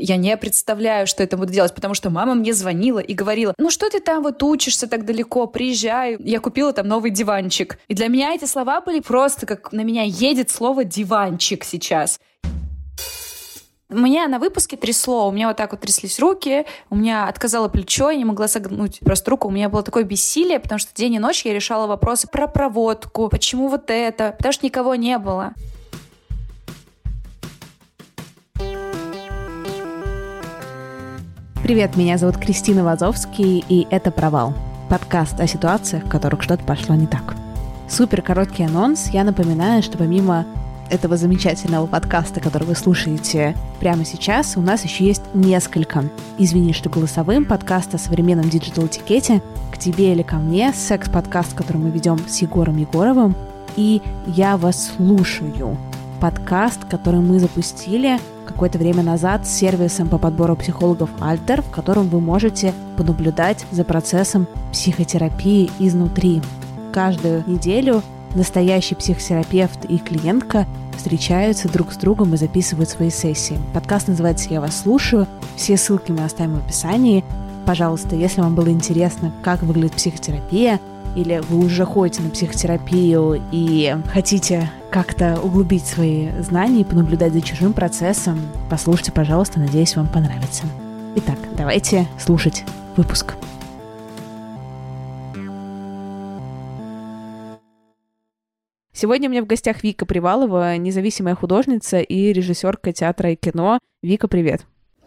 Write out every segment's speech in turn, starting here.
Я не представляю, что это буду делать, потому что мама мне звонила и говорила, ну что ты там вот учишься так далеко, приезжай. Я купила там новый диванчик. И для меня эти слова были просто как на меня едет слово «диванчик» сейчас. Меня на выпуске трясло, у меня вот так вот тряслись руки, у меня отказало плечо, я не могла согнуть просто руку, у меня было такое бессилие, потому что день и ночь я решала вопросы про проводку, почему вот это, потому что никого не было. Привет, меня зовут Кристина Вазовский, и это «Провал» — подкаст о ситуациях, в которых что-то пошло не так. Супер короткий анонс. Я напоминаю, что помимо этого замечательного подкаста, который вы слушаете прямо сейчас, у нас еще есть несколько. Извини, что голосовым подкаст о современном диджитал-этикете «К тебе или ко мне», секс-подкаст, который мы ведем с Егором Егоровым, и «Я вас слушаю», подкаст, который мы запустили какое-то время назад с сервисом по подбору психологов Alter, в котором вы можете понаблюдать за процессом психотерапии изнутри. Каждую неделю настоящий психотерапевт и клиентка встречаются друг с другом и записывают свои сессии. Подкаст называется «Я вас слушаю». Все ссылки мы оставим в описании. Пожалуйста, если вам было интересно, как выглядит психотерапия, или вы уже ходите на психотерапию и хотите как-то углубить свои знания и понаблюдать за чужим процессом, послушайте, пожалуйста, надеюсь, вам понравится. Итак, давайте слушать выпуск. Сегодня у меня в гостях Вика Привалова, независимая художница и режиссерка театра и кино. Вика, привет.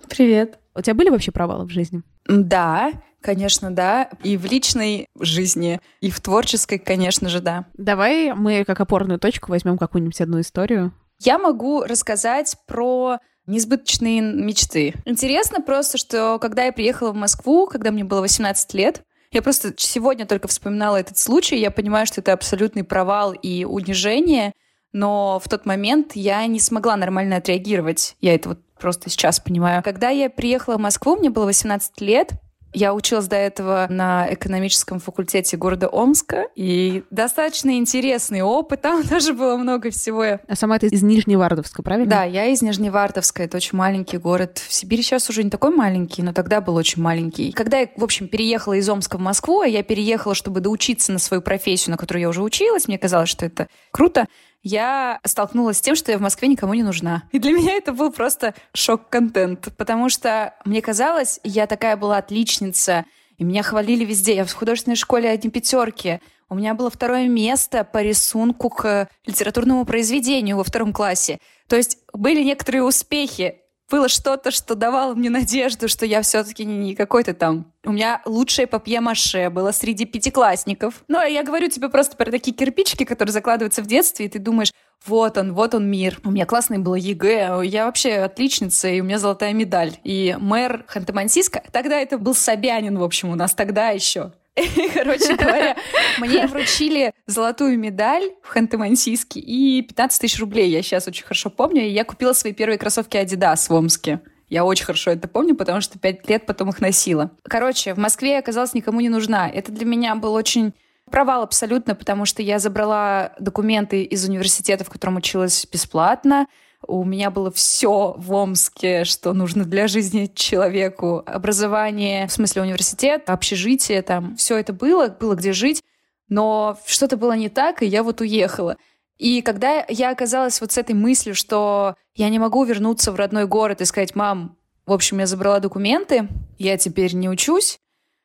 Привет. У тебя были вообще провалы в жизни? Да, конечно, да. И в личной жизни, и в творческой, конечно же, да. Давай мы как опорную точку возьмем какую-нибудь одну историю. Я могу рассказать про несбыточные мечты. Интересно просто, что когда я приехала в Москву, когда мне было 18 лет, я просто сегодня только вспоминала этот случай, я понимаю, что это абсолютный провал и унижение, но в тот момент я не смогла нормально отреагировать. Я это вот просто сейчас понимаю. Когда я приехала в Москву, мне было 18 лет, я училась до этого на экономическом факультете города Омска, и достаточно интересный опыт, там тоже было много всего. А сама ты из Нижневартовска, правильно? Да, я из Нижневартовска, это очень маленький город. В Сибири сейчас уже не такой маленький, но тогда был очень маленький. Когда я, в общем, переехала из Омска в Москву, а я переехала, чтобы доучиться на свою профессию, на которую я уже училась, мне казалось, что это круто, я столкнулась с тем, что я в Москве никому не нужна. И для меня это был просто шок-контент, потому что мне казалось, я такая была отличница, и меня хвалили везде. Я в художественной школе одни пятерки. У меня было второе место по рисунку к литературному произведению во втором классе. То есть были некоторые успехи, было что-то, что давало мне надежду, что я все-таки не какой-то там... У меня лучшее папье-маше было среди пятиклассников. Ну, а я говорю тебе просто про такие кирпичики, которые закладываются в детстве, и ты думаешь, вот он, вот он мир. У меня классный было ЕГЭ, я вообще отличница, и у меня золотая медаль. И мэр Ханты-Мансийска, тогда это был Собянин, в общем, у нас тогда еще. Короче говоря, мне вручили золотую медаль в Ханты-Мансийске и 15 тысяч рублей, я сейчас очень хорошо помню. И я купила свои первые кроссовки Adidas в Омске. Я очень хорошо это помню, потому что пять лет потом их носила. Короче, в Москве я оказалась никому не нужна. Это для меня был очень провал абсолютно, потому что я забрала документы из университета, в котором училась бесплатно. У меня было все в Омске, что нужно для жизни человеку. Образование, в смысле университет, общежитие, там все это было, было где жить. Но что-то было не так, и я вот уехала. И когда я оказалась вот с этой мыслью, что я не могу вернуться в родной город и сказать, мам, в общем, я забрала документы, я теперь не учусь,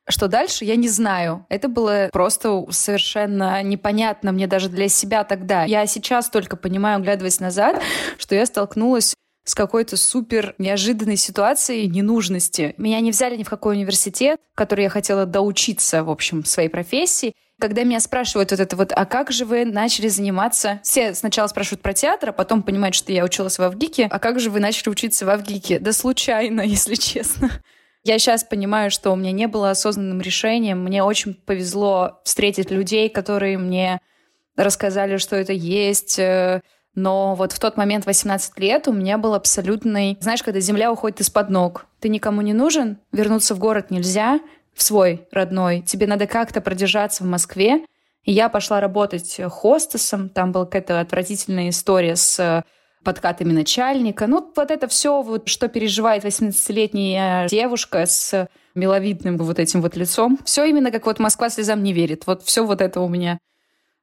что дальше, я не знаю. Это было просто совершенно непонятно мне даже для себя тогда. Я сейчас только понимаю, оглядываясь назад, что я столкнулась с какой-то супер неожиданной ситуацией ненужности. Меня не взяли ни в какой университет, в который я хотела доучиться, в общем, своей профессии. Когда меня спрашивают вот это вот, а как же вы начали заниматься? Все сначала спрашивают про театр, а потом понимают, что я училась в Авгике. А как же вы начали учиться в Авгике? Да случайно, если честно. Я сейчас понимаю, что у меня не было осознанным решением. Мне очень повезло встретить людей, которые мне рассказали, что это есть. Э, но вот в тот момент, 18 лет, у меня был абсолютный... Знаешь, когда земля уходит из-под ног, ты никому не нужен, вернуться в город нельзя, в свой родной. Тебе надо как-то продержаться в Москве. И я пошла работать хостесом. Там была какая-то отвратительная история с э, подкатами начальника. Ну, вот это все, вот, что переживает 18-летняя девушка с миловидным вот этим вот лицом. Все именно как вот Москва слезам не верит. Вот все вот это у меня.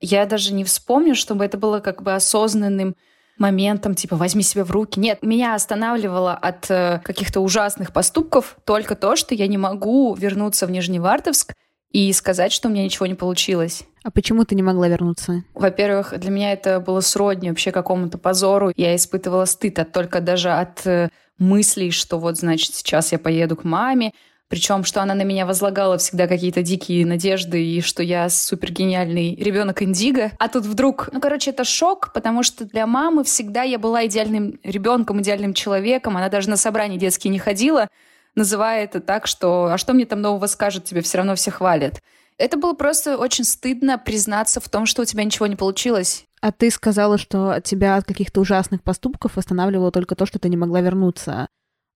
Я даже не вспомню, чтобы это было как бы осознанным моментом, типа, возьми себя в руки. Нет, меня останавливало от э, каких-то ужасных поступков только то, что я не могу вернуться в Нижневартовск и сказать, что у меня ничего не получилось. А почему ты не могла вернуться? Во-первых, для меня это было сродни вообще какому-то позору. Я испытывала стыд от, только даже от э, мыслей, что вот, значит, сейчас я поеду к маме, причем, что она на меня возлагала всегда какие-то дикие надежды, и что я супер гениальный ребенок Индиго. А тут вдруг, ну, короче, это шок, потому что для мамы всегда я была идеальным ребенком, идеальным человеком. Она даже на собрания детские не ходила, называя это так, что «а что мне там нового скажут, тебе все равно все хвалят». Это было просто очень стыдно признаться в том, что у тебя ничего не получилось. А ты сказала, что тебя от каких-то ужасных поступков останавливало только то, что ты не могла вернуться.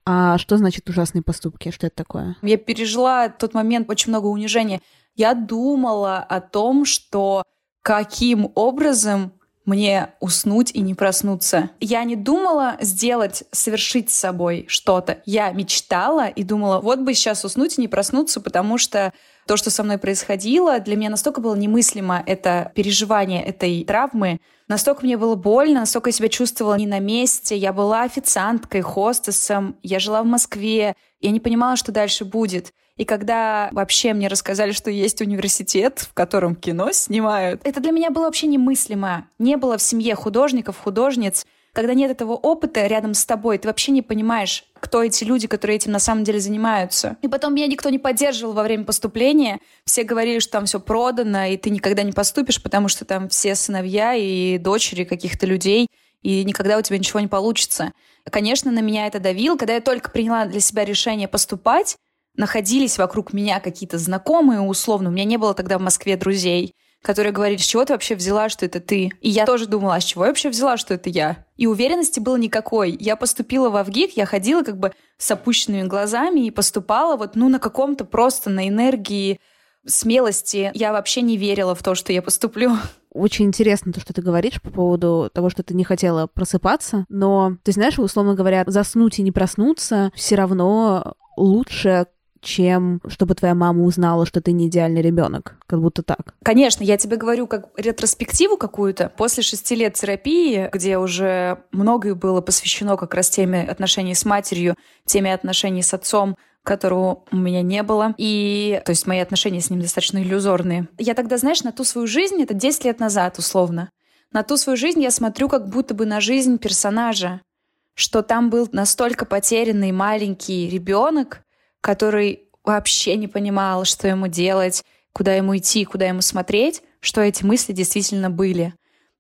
А что значит ужасные поступки? Что это такое? Я пережила тот момент очень много унижения. Я думала о том, что каким образом мне уснуть и не проснуться. Я не думала сделать, совершить с собой что-то. Я мечтала и думала, вот бы сейчас уснуть и не проснуться, потому что то, что со мной происходило, для меня настолько было немыслимо это переживание этой травмы, настолько мне было больно, настолько я себя чувствовала не на месте. Я была официанткой, хостесом, я жила в Москве, я не понимала, что дальше будет. И когда вообще мне рассказали, что есть университет, в котором кино снимают, это для меня было вообще немыслимо. Не было в семье художников, художниц, когда нет этого опыта рядом с тобой, ты вообще не понимаешь, кто эти люди, которые этим на самом деле занимаются. И потом меня никто не поддерживал во время поступления. Все говорили, что там все продано, и ты никогда не поступишь, потому что там все сыновья и дочери каких-то людей, и никогда у тебя ничего не получится. Конечно, на меня это давило. Когда я только приняла для себя решение поступать, находились вокруг меня какие-то знакомые, условно. У меня не было тогда в Москве друзей которые говорили, с чего ты вообще взяла, что это ты? И я тоже думала, а с чего я вообще взяла, что это я? И уверенности было никакой. Я поступила в Авгик, я ходила как бы с опущенными глазами и поступала вот, ну, на каком-то просто, на энергии, смелости. Я вообще не верила в то, что я поступлю. Очень интересно то, что ты говоришь по поводу того, что ты не хотела просыпаться, но ты знаешь, условно говоря, заснуть и не проснуться все равно лучше чем чтобы твоя мама узнала, что ты не идеальный ребенок. Как будто так. Конечно, я тебе говорю как ретроспективу какую-то. После шести лет терапии, где уже многое было посвящено как раз теме отношений с матерью, теме отношений с отцом, которого у меня не было. И, то есть, мои отношения с ним достаточно иллюзорные. Я тогда, знаешь, на ту свою жизнь, это 10 лет назад, условно, на ту свою жизнь я смотрю как будто бы на жизнь персонажа, что там был настолько потерянный маленький ребенок, который вообще не понимал, что ему делать, куда ему идти, куда ему смотреть, что эти мысли действительно были.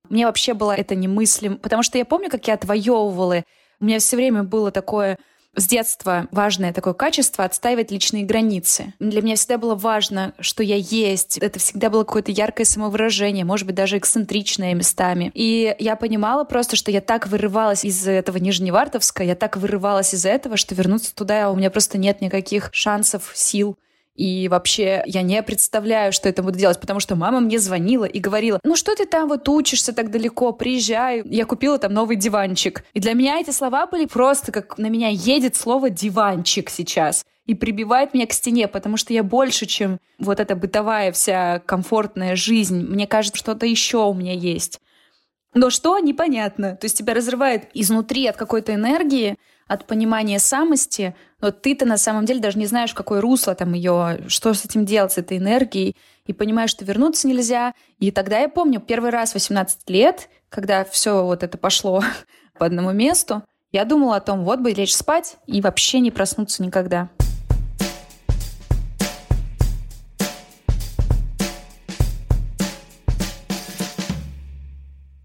Мне вообще было это немыслим, потому что я помню, как я отвоевывала. У меня все время было такое с детства важное такое качество — отстаивать личные границы. Для меня всегда было важно, что я есть. Это всегда было какое-то яркое самовыражение, может быть, даже эксцентричное местами. И я понимала просто, что я так вырывалась из этого Нижневартовска, я так вырывалась из этого, что вернуться туда у меня просто нет никаких шансов, сил. И вообще я не представляю, что это буду делать, потому что мама мне звонила и говорила, ну что ты там вот учишься так далеко, приезжай. Я купила там новый диванчик. И для меня эти слова были просто как на меня едет слово «диванчик» сейчас и прибивает меня к стене, потому что я больше, чем вот эта бытовая вся комфортная жизнь. Мне кажется, что-то еще у меня есть. Но что, непонятно. То есть тебя разрывает изнутри от какой-то энергии, от понимания самости, но ты-то на самом деле даже не знаешь, какое русло там ее, что с этим делать, с этой энергией, и понимаешь, что вернуться нельзя. И тогда я помню первый раз 18 лет, когда все вот это пошло по одному месту, я думала о том, вот бы лечь спать и вообще не проснуться никогда.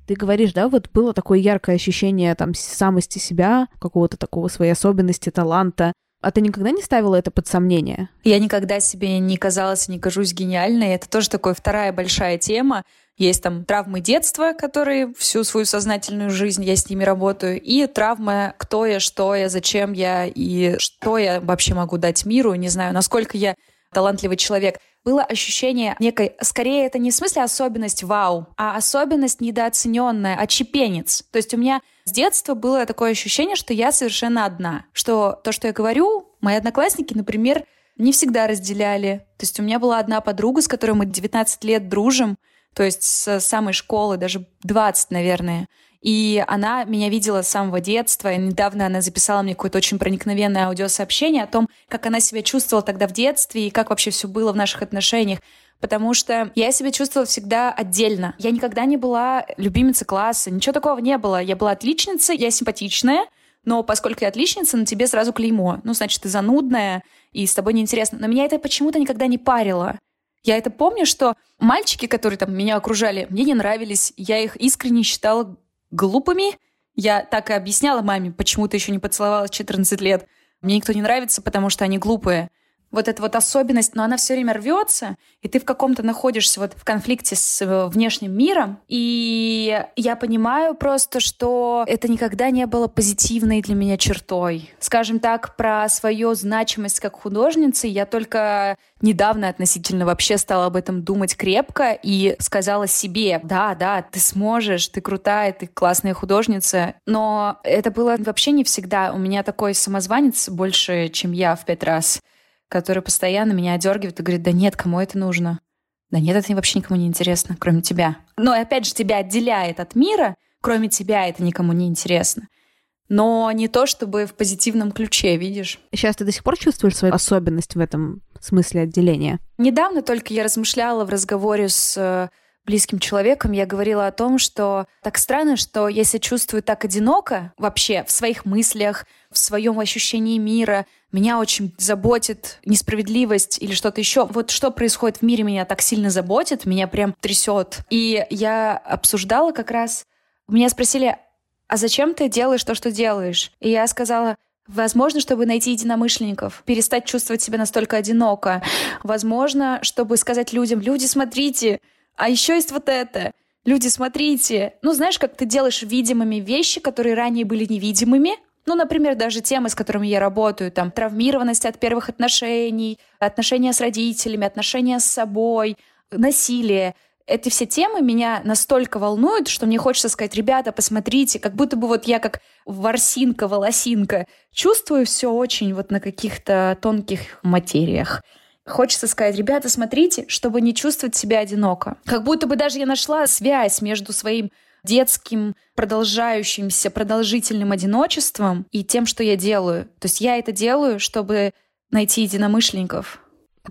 Ты говоришь, да, вот было такое яркое ощущение там самости себя, какого-то такого своей особенности, таланта. А ты никогда не ставила это под сомнение? Я никогда себе не казалась, не кажусь гениальной. Это тоже такая вторая большая тема. Есть там травмы детства, которые всю свою сознательную жизнь я с ними работаю, и травмы кто я, что я, зачем я и что я вообще могу дать миру. Не знаю, насколько я талантливый человек было ощущение некой, скорее это не в смысле особенность вау, а особенность недооцененная, отчепенец. То есть у меня с детства было такое ощущение, что я совершенно одна. Что то, что я говорю, мои одноклассники, например, не всегда разделяли. То есть у меня была одна подруга, с которой мы 19 лет дружим, то есть с самой школы, даже 20, наверное. И она меня видела с самого детства. И недавно она записала мне какое-то очень проникновенное аудиосообщение о том, как она себя чувствовала тогда в детстве и как вообще все было в наших отношениях потому что я себя чувствовала всегда отдельно. Я никогда не была любимицей класса, ничего такого не было. Я была отличницей, я симпатичная, но поскольку я отличница, на тебе сразу клеймо. Ну, значит, ты занудная, и с тобой неинтересно. Но меня это почему-то никогда не парило. Я это помню, что мальчики, которые там меня окружали, мне не нравились. Я их искренне считала глупыми. Я так и объясняла маме, почему ты еще не поцеловалась 14 лет. Мне никто не нравится, потому что они глупые вот эта вот особенность, но она все время рвется, и ты в каком-то находишься вот в конфликте с э, внешним миром. И я понимаю просто, что это никогда не было позитивной для меня чертой. Скажем так, про свою значимость как художницы я только недавно относительно вообще стала об этом думать крепко и сказала себе, да, да, ты сможешь, ты крутая, ты классная художница. Но это было вообще не всегда. У меня такой самозванец больше, чем я в пять раз который постоянно меня одергивает и говорит, да нет, кому это нужно? Да нет, это вообще никому не интересно, кроме тебя. Но опять же, тебя отделяет от мира, кроме тебя это никому не интересно. Но не то, чтобы в позитивном ключе, видишь? Сейчас ты до сих пор чувствуешь свою особенность в этом смысле отделения? Недавно только я размышляла в разговоре с э, близким человеком, я говорила о том, что так странно, что я себя чувствую так одиноко вообще в своих мыслях, в своем ощущении мира. Меня очень заботит несправедливость или что-то еще. Вот что происходит в мире меня так сильно заботит, меня прям трясет. И я обсуждала как раз, меня спросили, а зачем ты делаешь то, что делаешь? И я сказала, Возможно, чтобы найти единомышленников, перестать чувствовать себя настолько одиноко. Возможно, чтобы сказать людям, люди, смотрите, а еще есть вот это. Люди, смотрите. Ну, знаешь, как ты делаешь видимыми вещи, которые ранее были невидимыми. Ну, например, даже темы, с которыми я работаю, там, травмированность от первых отношений, отношения с родителями, отношения с собой, насилие. Эти все темы меня настолько волнуют, что мне хочется сказать, ребята, посмотрите, как будто бы вот я как ворсинка, волосинка, чувствую все очень вот на каких-то тонких материях. Хочется сказать, ребята, смотрите, чтобы не чувствовать себя одиноко. Как будто бы даже я нашла связь между своим детским, продолжающимся, продолжительным одиночеством и тем, что я делаю. То есть я это делаю, чтобы найти единомышленников.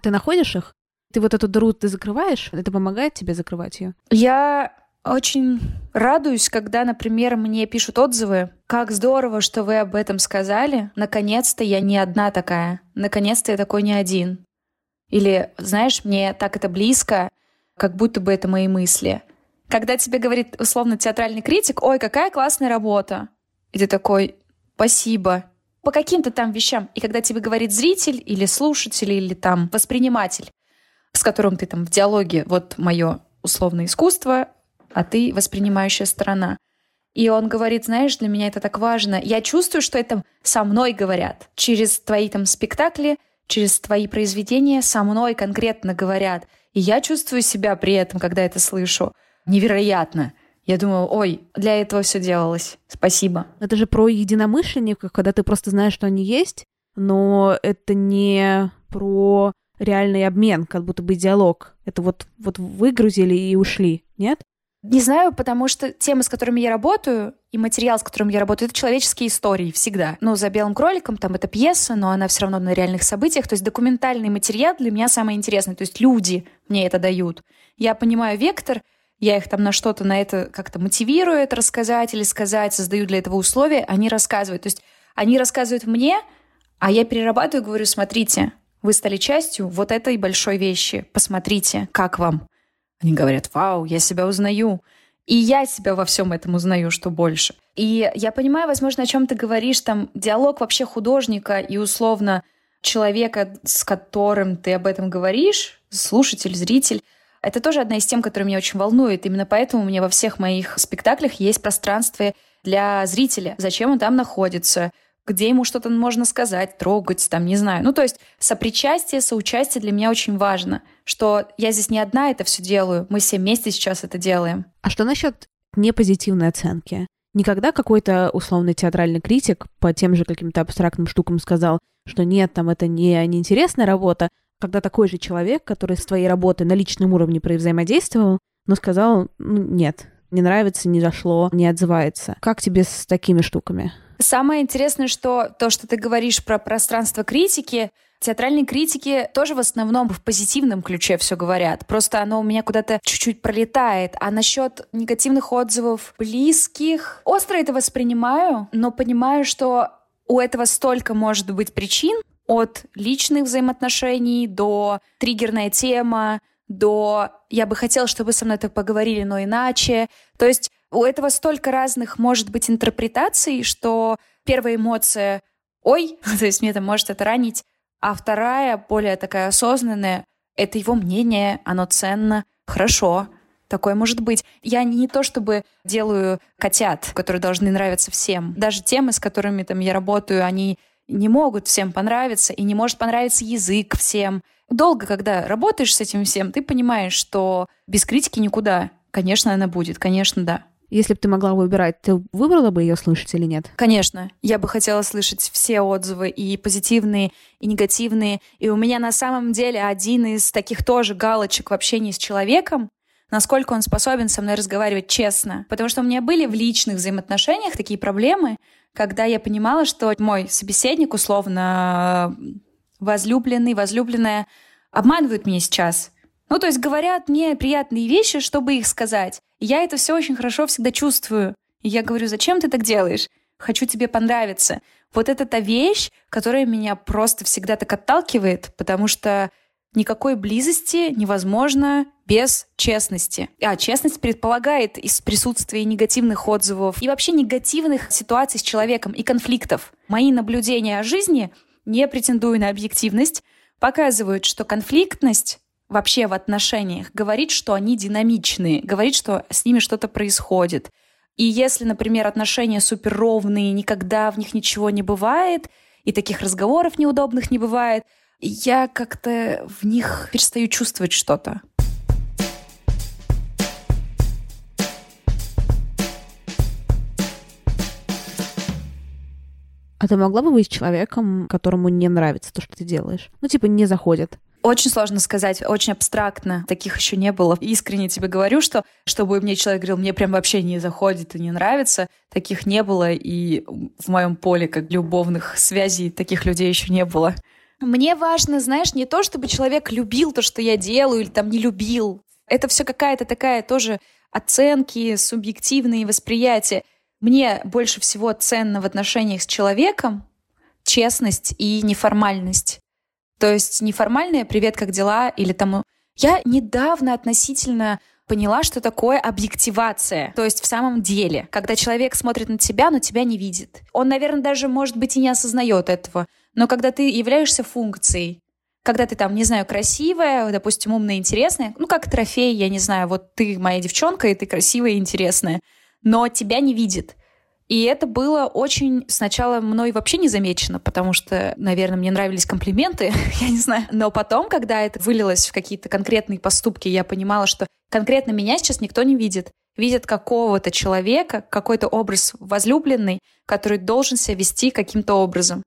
Ты находишь их? Ты вот эту дыру ты закрываешь? Это помогает тебе закрывать ее? Я очень радуюсь, когда, например, мне пишут отзывы. Как здорово, что вы об этом сказали. Наконец-то я не одна такая. Наконец-то я такой не один. Или, знаешь, мне так это близко, как будто бы это мои мысли. Когда тебе говорит условно театральный критик, ой, какая классная работа. И ты такой, спасибо. По каким-то там вещам. И когда тебе говорит зритель или слушатель или там восприниматель, с которым ты там в диалоге, вот мое условное искусство, а ты воспринимающая сторона. И он говорит, знаешь, для меня это так важно. Я чувствую, что это со мной говорят. Через твои там спектакли — через твои произведения со мной конкретно говорят. И я чувствую себя при этом, когда это слышу, невероятно. Я думаю, ой, для этого все делалось. Спасибо. Это же про единомышленников, когда ты просто знаешь, что они есть, но это не про реальный обмен, как будто бы диалог. Это вот, вот выгрузили и ушли, нет? Не знаю, потому что темы, с которыми я работаю, и материал, с которым я работаю, это человеческие истории всегда. Ну, за белым кроликом там это пьеса, но она все равно на реальных событиях. То есть документальный материал для меня самое интересное. То есть люди мне это дают. Я понимаю вектор, я их там на что-то, на это как-то мотивирую это рассказать или сказать, создаю для этого условия, они рассказывают. То есть они рассказывают мне, а я перерабатываю и говорю, смотрите, вы стали частью вот этой большой вещи, посмотрите, как вам. Они говорят, вау, я себя узнаю. И я себя во всем этом узнаю, что больше. И я понимаю, возможно, о чем ты говоришь, там диалог вообще художника и условно человека, с которым ты об этом говоришь, слушатель, зритель, это тоже одна из тем, которая меня очень волнует. Именно поэтому у меня во всех моих спектаклях есть пространство для зрителя. Зачем он там находится? где ему что-то можно сказать, трогать, там, не знаю. Ну, то есть сопричастие, соучастие для меня очень важно, что я здесь не одна это все делаю, мы все вместе сейчас это делаем. А что насчет непозитивной оценки? Никогда какой-то условный театральный критик по тем же каким-то абстрактным штукам сказал, что нет, там это не неинтересная работа, когда такой же человек, который с твоей работой на личном уровне взаимодействовал, но сказал, ну, нет, не нравится, не зашло, не отзывается. Как тебе с такими штуками? Самое интересное, что то, что ты говоришь про пространство критики, театральные критики тоже в основном в позитивном ключе все говорят. Просто оно у меня куда-то чуть-чуть пролетает. А насчет негативных отзывов близких, остро это воспринимаю, но понимаю, что у этого столько может быть причин, от личных взаимоотношений до триггерная тема, до «я бы хотел, чтобы со мной так поговорили, но иначе». То есть у этого столько разных может быть интерпретаций, что первая эмоция «ой», то есть мне это может это ранить, а вторая, более такая осознанная, это его мнение, оно ценно, хорошо, такое может быть. Я не то чтобы делаю котят, которые должны нравиться всем. Даже темы, с которыми там я работаю, они не могут всем понравиться, и не может понравиться язык всем. Долго, когда работаешь с этим всем, ты понимаешь, что без критики никуда. Конечно, она будет, конечно, да. Если бы ты могла выбирать, ты выбрала бы ее слышать или нет? Конечно. Я бы хотела слышать все отзывы, и позитивные, и негативные. И у меня на самом деле один из таких тоже галочек в общении с человеком, насколько он способен со мной разговаривать честно. Потому что у меня были в личных взаимоотношениях такие проблемы, когда я понимала, что мой собеседник, условно возлюбленный, возлюбленная, обманывают меня сейчас. Ну, то есть говорят мне приятные вещи, чтобы их сказать. Я это все очень хорошо всегда чувствую. И я говорю, зачем ты так делаешь? Хочу тебе понравиться. Вот это та вещь, которая меня просто всегда так отталкивает, потому что никакой близости невозможно без честности. А честность предполагает из присутствия негативных отзывов и вообще негативных ситуаций с человеком и конфликтов. Мои наблюдения о жизни, не претендуя на объективность, показывают, что конфликтность вообще в отношениях, говорит, что они динамичные, говорит, что с ними что-то происходит. И если, например, отношения супер ровные, никогда в них ничего не бывает, и таких разговоров неудобных не бывает, я как-то в них перестаю чувствовать что-то. А ты могла бы быть человеком, которому не нравится то, что ты делаешь? Ну, типа, не заходит. Очень сложно сказать, очень абстрактно. Таких еще не было. Искренне тебе говорю, что чтобы мне человек говорил, мне прям вообще не заходит и не нравится, таких не было. И в моем поле как любовных связей таких людей еще не было. Мне важно, знаешь, не то, чтобы человек любил то, что я делаю, или там не любил. Это все какая-то такая тоже оценки, субъективные восприятия. Мне больше всего ценно в отношениях с человеком честность и неформальность. То есть неформальное «привет, как дела?» или там... Я недавно относительно поняла, что такое объективация. То есть в самом деле, когда человек смотрит на тебя, но тебя не видит. Он, наверное, даже, может быть, и не осознает этого. Но когда ты являешься функцией, когда ты там, не знаю, красивая, допустим, умная, интересная, ну, как трофей, я не знаю, вот ты моя девчонка, и ты красивая и интересная, но тебя не видит. И это было очень сначала мной вообще не замечено, потому что, наверное, мне нравились комплименты, я не знаю. Но потом, когда это вылилось в какие-то конкретные поступки, я понимала, что конкретно меня сейчас никто не видит. Видят какого-то человека, какой-то образ возлюбленный, который должен себя вести каким-то образом.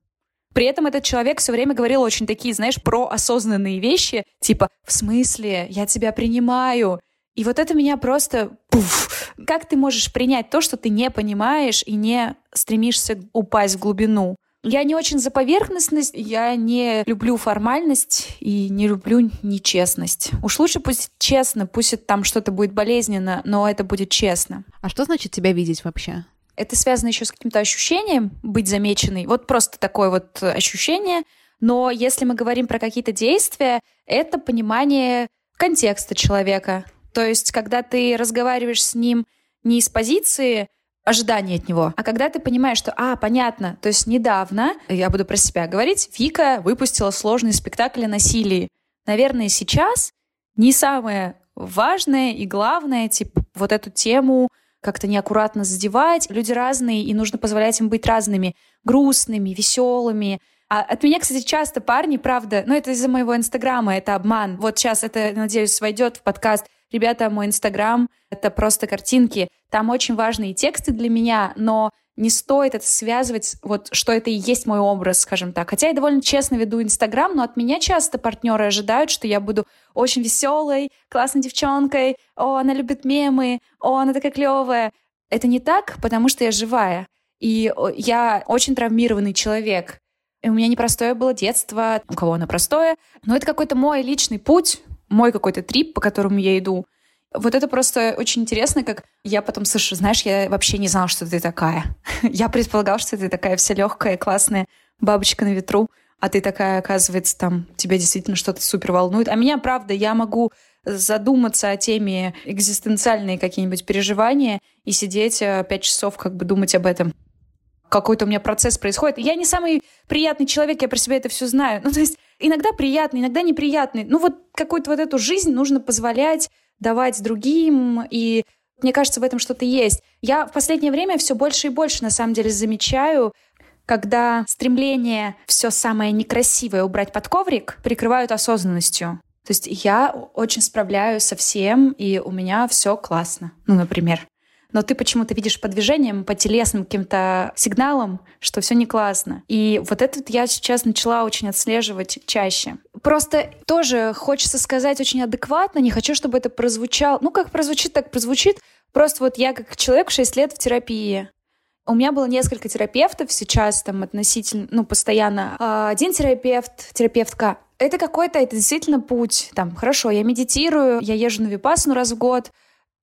При этом этот человек все время говорил очень такие, знаешь, про осознанные вещи, типа «в смысле? Я тебя принимаю, и вот это меня просто... Пуф. Как ты можешь принять то, что ты не понимаешь и не стремишься упасть в глубину? Я не очень за поверхностность, я не люблю формальность и не люблю нечестность. Уж лучше пусть честно, пусть там что-то будет болезненно, но это будет честно. А что значит тебя видеть вообще? Это связано еще с каким-то ощущением быть замеченной. Вот просто такое вот ощущение. Но если мы говорим про какие-то действия, это понимание контекста человека, то есть, когда ты разговариваешь с ним не из позиции ожидания от него. А когда ты понимаешь, что, а, понятно, то есть недавно, я буду про себя говорить, Вика выпустила сложный спектакль о насилии. Наверное, сейчас не самое важное и главное, типа, вот эту тему как-то неаккуратно задевать. Люди разные, и нужно позволять им быть разными, грустными, веселыми. А от меня, кстати, часто парни, правда, ну это из-за моего инстаграма, это обман. Вот сейчас это, надеюсь, войдет в подкаст. Ребята, мой инстаграм — это просто картинки. Там очень важные тексты для меня, но не стоит это связывать, вот что это и есть мой образ, скажем так. Хотя я довольно честно веду Инстаграм, но от меня часто партнеры ожидают, что я буду очень веселой, классной девчонкой, о, она любит мемы, о, она такая клевая. Это не так, потому что я живая. И я очень травмированный человек. И у меня непростое было детство, у кого оно простое, но это какой-то мой личный путь, мой какой-то трип, по которому я иду. Вот это просто очень интересно, как я потом слышу, знаешь, я вообще не знала, что ты такая. я предполагала, что ты такая вся легкая, классная бабочка на ветру, а ты такая, оказывается, там тебя действительно что-то супер волнует. А меня, правда, я могу задуматься о теме экзистенциальные какие-нибудь переживания и сидеть э, пять часов как бы думать об этом какой-то у меня процесс происходит. Я не самый приятный человек, я про себя это все знаю. Ну, то есть иногда приятный, иногда неприятный. Ну, вот какую-то вот эту жизнь нужно позволять давать другим, и мне кажется, в этом что-то есть. Я в последнее время все больше и больше, на самом деле, замечаю, когда стремление все самое некрасивое убрать под коврик прикрывают осознанностью. То есть я очень справляюсь со всем, и у меня все классно. Ну, например но ты почему-то видишь по движениям, по телесным каким-то сигналам, что все не классно. И вот это я сейчас начала очень отслеживать чаще. Просто тоже хочется сказать очень адекватно, не хочу, чтобы это прозвучало. Ну, как прозвучит, так прозвучит. Просто вот я как человек 6 лет в терапии. У меня было несколько терапевтов сейчас там относительно, ну, постоянно. А, один терапевт, терапевтка. Это какой-то, это действительно путь. Там, хорошо, я медитирую, я езжу на випассану раз в год,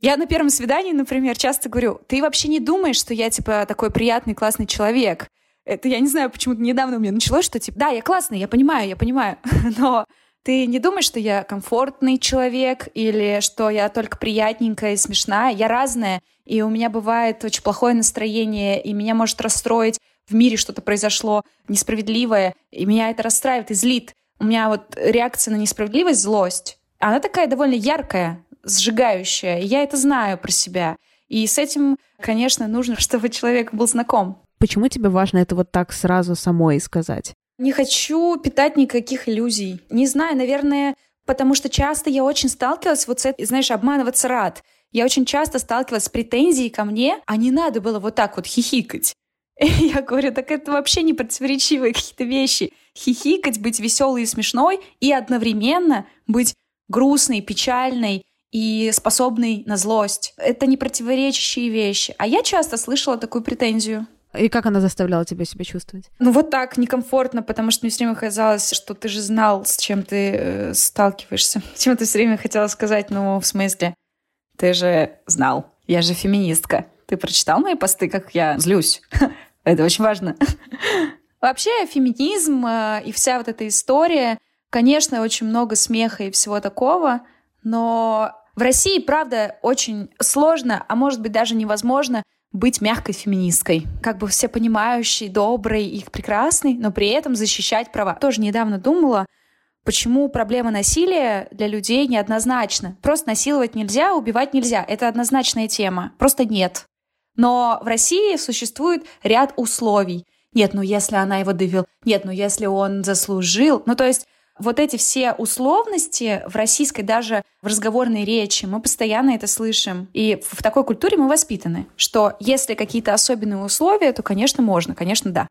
я на первом свидании, например, часто говорю, ты вообще не думаешь, что я, типа, такой приятный, классный человек. Это я не знаю, почему-то недавно у меня началось, что, типа, да, я классный, я понимаю, я понимаю, но ты не думаешь, что я комфортный человек или что я только приятненькая и смешная. Я разная, и у меня бывает очень плохое настроение, и меня может расстроить в мире что-то произошло несправедливое, и меня это расстраивает и злит. У меня вот реакция на несправедливость — злость. Она такая довольно яркая, сжигающая. я это знаю про себя. И с этим, конечно, нужно, чтобы человек был знаком. Почему тебе важно это вот так сразу самой сказать? Не хочу питать никаких иллюзий. Не знаю, наверное, потому что часто я очень сталкивалась вот с этим, знаешь, обманываться рад. Я очень часто сталкивалась с претензией ко мне, а не надо было вот так вот хихикать. И я говорю, так это вообще не противоречивые какие-то вещи. Хихикать, быть веселой и смешной, и одновременно быть грустной, печальной, и способный на злость. Это не противоречащие вещи. А я часто слышала такую претензию. И как она заставляла тебя себя чувствовать? Ну вот так, некомфортно, потому что мне все время казалось, что ты же знал, с чем ты э, сталкиваешься. Чем ты все время хотела сказать, ну, в смысле, ты же знал. Я же феминистка. Ты прочитал мои посты, как я злюсь? Это очень важно. Вообще, феминизм э, и вся вот эта история, конечно, очень много смеха и всего такого, но в России, правда, очень сложно, а может быть даже невозможно быть мягкой феминисткой. Как бы все понимающей, доброй и прекрасной, но при этом защищать права. Тоже недавно думала, почему проблема насилия для людей неоднозначна. Просто насиловать нельзя, убивать нельзя. Это однозначная тема. Просто нет. Но в России существует ряд условий. Нет, ну если она его довел, нет, ну если он заслужил. Ну то есть вот эти все условности в российской даже в разговорной речи, мы постоянно это слышим. И в такой культуре мы воспитаны, что если какие-то особенные условия, то, конечно, можно, конечно, да.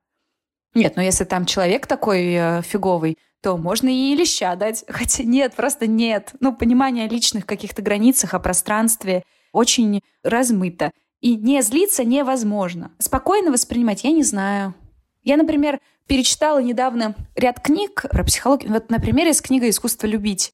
Нет, но если там человек такой э, фиговый, то можно и леща дать. Хотя нет, просто нет. Ну, понимание о личных каких-то границах, о пространстве очень размыто. И не злиться невозможно. Спокойно воспринимать я не знаю. Я, например, перечитала недавно ряд книг про психологию. Вот на примере с книгой «Искусство любить».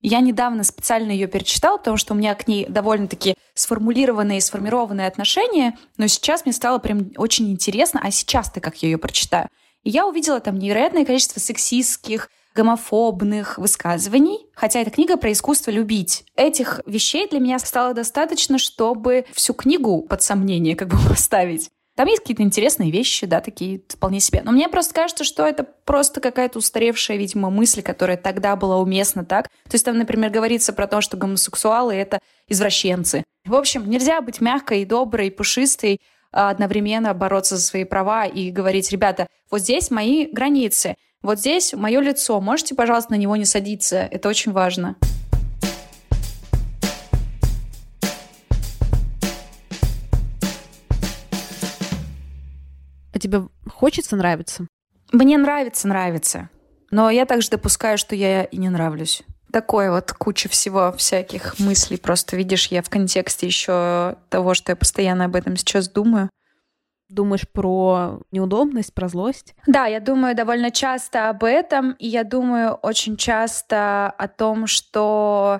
Я недавно специально ее перечитала, потому что у меня к ней довольно-таки сформулированные и сформированные отношения, но сейчас мне стало прям очень интересно, а сейчас-то как я ее прочитаю. И я увидела там невероятное количество сексистских, гомофобных высказываний, хотя эта книга про искусство любить. Этих вещей для меня стало достаточно, чтобы всю книгу под сомнение как бы поставить. Там есть какие-то интересные вещи, да, такие вполне себе. Но мне просто кажется, что это просто какая-то устаревшая, видимо, мысль, которая тогда была уместна так. То есть там, например, говорится про то, что гомосексуалы — это извращенцы. В общем, нельзя быть мягкой, доброй, пушистой, а одновременно бороться за свои права и говорить, ребята, вот здесь мои границы, вот здесь мое лицо, можете, пожалуйста, на него не садиться, это очень важно. А тебе хочется нравиться? Мне нравится, нравится. Но я также допускаю, что я и не нравлюсь. Такое вот куча всего всяких мыслей. Просто видишь, я в контексте еще того, что я постоянно об этом сейчас думаю. Думаешь про неудобность, про злость? Да, я думаю довольно часто об этом, и я думаю очень часто о том, что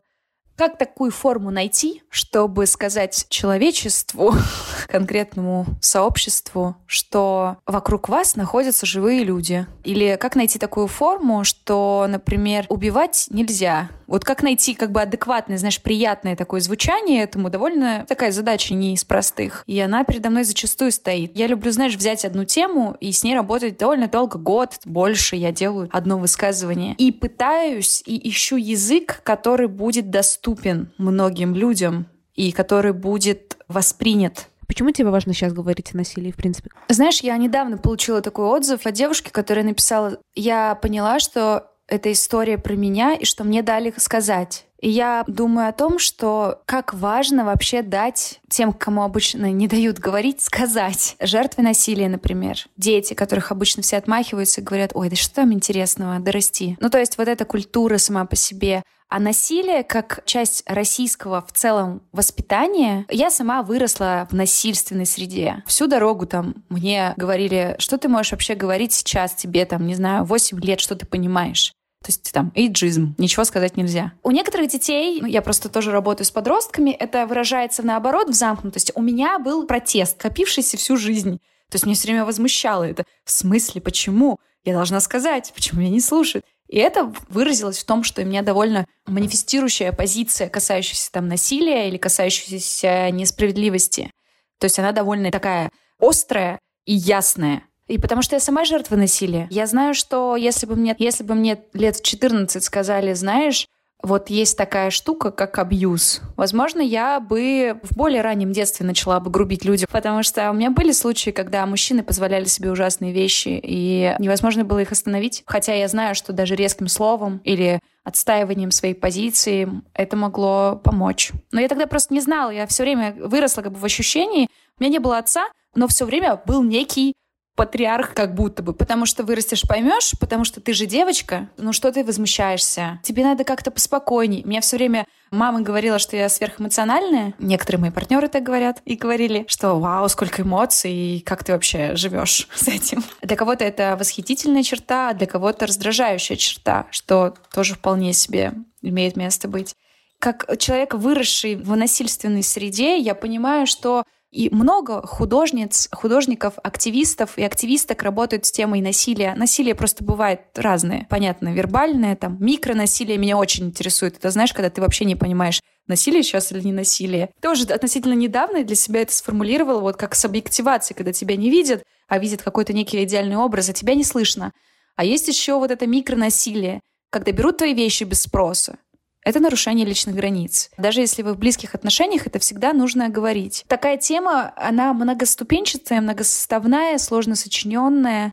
как такую форму найти, чтобы сказать человечеству, конкретному сообществу, что вокруг вас находятся живые люди? Или как найти такую форму, что, например, убивать нельзя? Вот как найти как бы адекватное, знаешь, приятное такое звучание этому довольно такая задача не из простых. И она передо мной зачастую стоит. Я люблю, знаешь, взять одну тему и с ней работать довольно долго, год, больше. Я делаю одно высказывание. И пытаюсь, и ищу язык, который будет доступен многим людям и который будет воспринят Почему тебе важно сейчас говорить о насилии, в принципе? Знаешь, я недавно получила такой отзыв от девушки, которая написала, я поняла, что это история про меня и что мне дали сказать. И я думаю о том, что как важно вообще дать тем, кому обычно не дают говорить, сказать. Жертвы насилия, например. Дети, которых обычно все отмахиваются и говорят, ой, да что там интересного, дорасти. Ну, то есть вот эта культура сама по себе. А насилие, как часть российского в целом воспитания, я сама выросла в насильственной среде. Всю дорогу там мне говорили, что ты можешь вообще говорить сейчас, тебе там, не знаю, 8 лет, что ты понимаешь. То есть там эйджизм, ничего сказать нельзя. У некоторых детей, ну, я просто тоже работаю с подростками, это выражается наоборот в замкнутости. У меня был протест, копившийся всю жизнь. То есть меня все время возмущало это. В смысле, почему? Я должна сказать, почему меня не слушают. И это выразилось в том, что у меня довольно манифестирующая позиция, касающаяся там насилия или касающаяся несправедливости. То есть она довольно такая острая и ясная. И потому что я сама жертва насилия. Я знаю, что если бы мне, если бы мне лет в 14 сказали, знаешь, вот есть такая штука, как абьюз. Возможно, я бы в более раннем детстве начала бы грубить людям, потому что у меня были случаи, когда мужчины позволяли себе ужасные вещи, и невозможно было их остановить. Хотя я знаю, что даже резким словом или отстаиванием своей позиции это могло помочь. Но я тогда просто не знала, я все время выросла как бы в ощущении, у меня не было отца, но все время был некий патриарх как будто бы, потому что вырастешь, поймешь, потому что ты же девочка, ну что ты возмущаешься? Тебе надо как-то поспокойней. Мне все время мама говорила, что я сверхэмоциональная. Некоторые мои партнеры так говорят. И говорили, что вау, сколько эмоций, и как ты вообще живешь с этим. Для кого-то это восхитительная черта, а для кого-то раздражающая черта, что тоже вполне себе имеет место быть. Как человек, выросший в насильственной среде, я понимаю, что и много художниц, художников, активистов и активисток работают с темой насилия. Насилие просто бывает разное. Понятно, вербальное, там, микронасилие меня очень интересует. Это знаешь, когда ты вообще не понимаешь, насилие сейчас или не насилие. Тоже относительно недавно для себя это сформулировала вот как с объективацией, когда тебя не видят, а видят какой-то некий идеальный образ, а тебя не слышно. А есть еще вот это микронасилие, когда берут твои вещи без спроса, это нарушение личных границ. Даже если вы в близких отношениях, это всегда нужно говорить. Такая тема, она многоступенчатая, многосоставная, сложно сочиненная,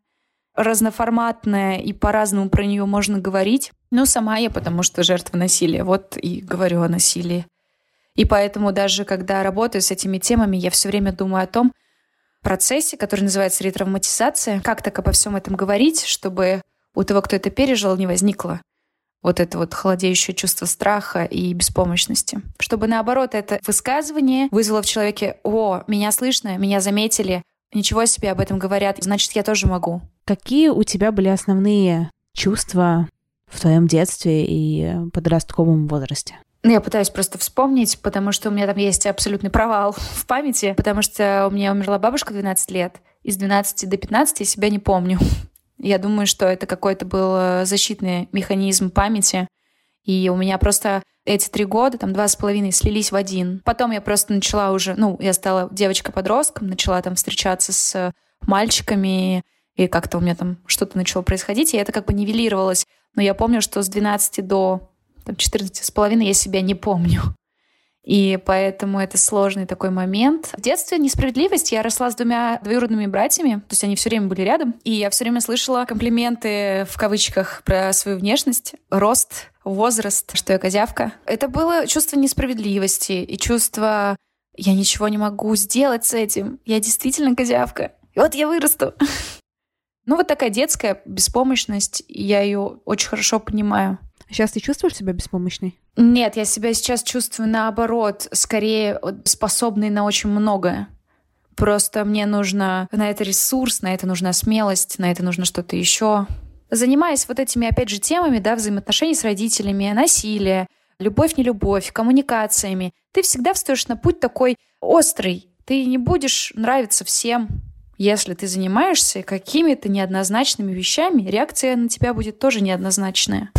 разноформатная, и по-разному про нее можно говорить. Но сама я, потому что жертва насилия, вот и говорю о насилии. И поэтому даже когда работаю с этими темами, я все время думаю о том процессе, который называется ретравматизация, как так обо всем этом говорить, чтобы у того, кто это пережил, не возникло вот это вот холодеющее чувство страха и беспомощности. Чтобы наоборот это высказывание вызвало в человеке «О, меня слышно, меня заметили, ничего себе об этом говорят, значит, я тоже могу». Какие у тебя были основные чувства в твоем детстве и подростковом возрасте? Ну, я пытаюсь просто вспомнить, потому что у меня там есть абсолютный провал в памяти, потому что у меня умерла бабушка в 12 лет. Из 12 до 15 я себя не помню. Я думаю, что это какой-то был э, защитный механизм памяти. И у меня просто эти три года, там два с половиной, слились в один. Потом я просто начала уже, ну, я стала девочкой-подростком, начала там встречаться с мальчиками, и как-то у меня там что-то начало происходить, и это как бы нивелировалось. Но я помню, что с 12 до там, 14 с половиной я себя не помню. И поэтому это сложный такой момент. В детстве несправедливость. Я росла с двумя двоюродными братьями, то есть они все время были рядом. И я все время слышала комплименты в кавычках про свою внешность, рост, возраст, что я козявка. Это было чувство несправедливости и чувство «я ничего не могу сделать с этим, я действительно козявка, и вот я вырасту». Ну, вот такая детская беспомощность, я ее очень хорошо понимаю. Сейчас ты чувствуешь себя беспомощной? Нет, я себя сейчас чувствую наоборот, скорее способной на очень многое. Просто мне нужно на это ресурс, на это нужна смелость, на это нужно что-то еще. Занимаясь вот этими, опять же, темами, да, взаимоотношений с родителями, насилие, любовь, не любовь, коммуникациями, ты всегда встаешь на путь такой острый. Ты не будешь нравиться всем. Если ты занимаешься какими-то неоднозначными вещами, реакция на тебя будет тоже неоднозначная.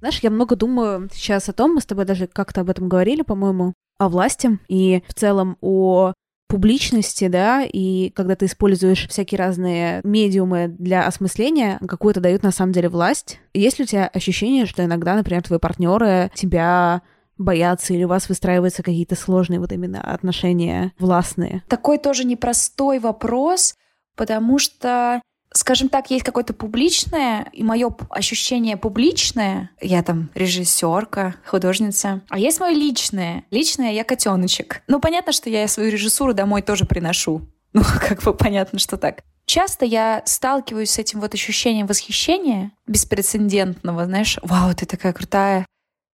Знаешь, я много думаю сейчас о том, мы с тобой даже как-то об этом говорили, по-моему, о власти и в целом о публичности, да, и когда ты используешь всякие разные медиумы для осмысления, какую-то дают на самом деле власть. Есть ли у тебя ощущение, что иногда, например, твои партнеры тебя боятся или у вас выстраиваются какие-то сложные вот именно отношения властные? Такой тоже непростой вопрос, потому что скажем так, есть какое-то публичное, и мое ощущение публичное, я там режиссерка, художница, а есть мое личное. Личное я котеночек. Ну, понятно, что я свою режиссуру домой тоже приношу. Ну, как бы понятно, что так. Часто я сталкиваюсь с этим вот ощущением восхищения беспрецедентного, знаешь, вау, ты такая крутая.